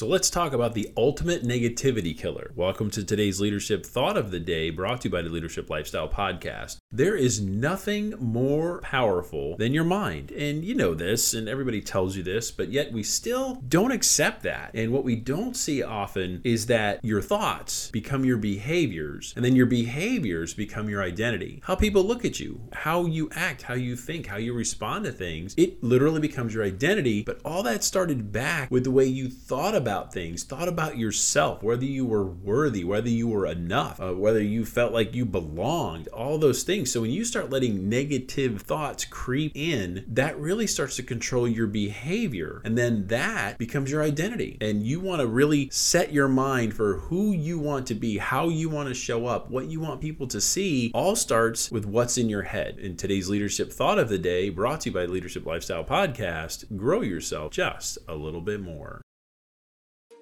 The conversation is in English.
So let's talk about the ultimate negativity killer. Welcome to today's leadership thought of the day brought to you by the Leadership Lifestyle Podcast. There is nothing more powerful than your mind. And you know this, and everybody tells you this, but yet we still don't accept that. And what we don't see often is that your thoughts become your behaviors, and then your behaviors become your identity. How people look at you, how you act, how you think, how you respond to things, it literally becomes your identity. But all that started back with the way you thought about about things, thought about yourself, whether you were worthy, whether you were enough, uh, whether you felt like you belonged, all those things. So when you start letting negative thoughts creep in, that really starts to control your behavior. And then that becomes your identity. And you want to really set your mind for who you want to be, how you want to show up, what you want people to see, all starts with what's in your head. In today's leadership thought of the day, brought to you by Leadership Lifestyle Podcast, grow yourself just a little bit more.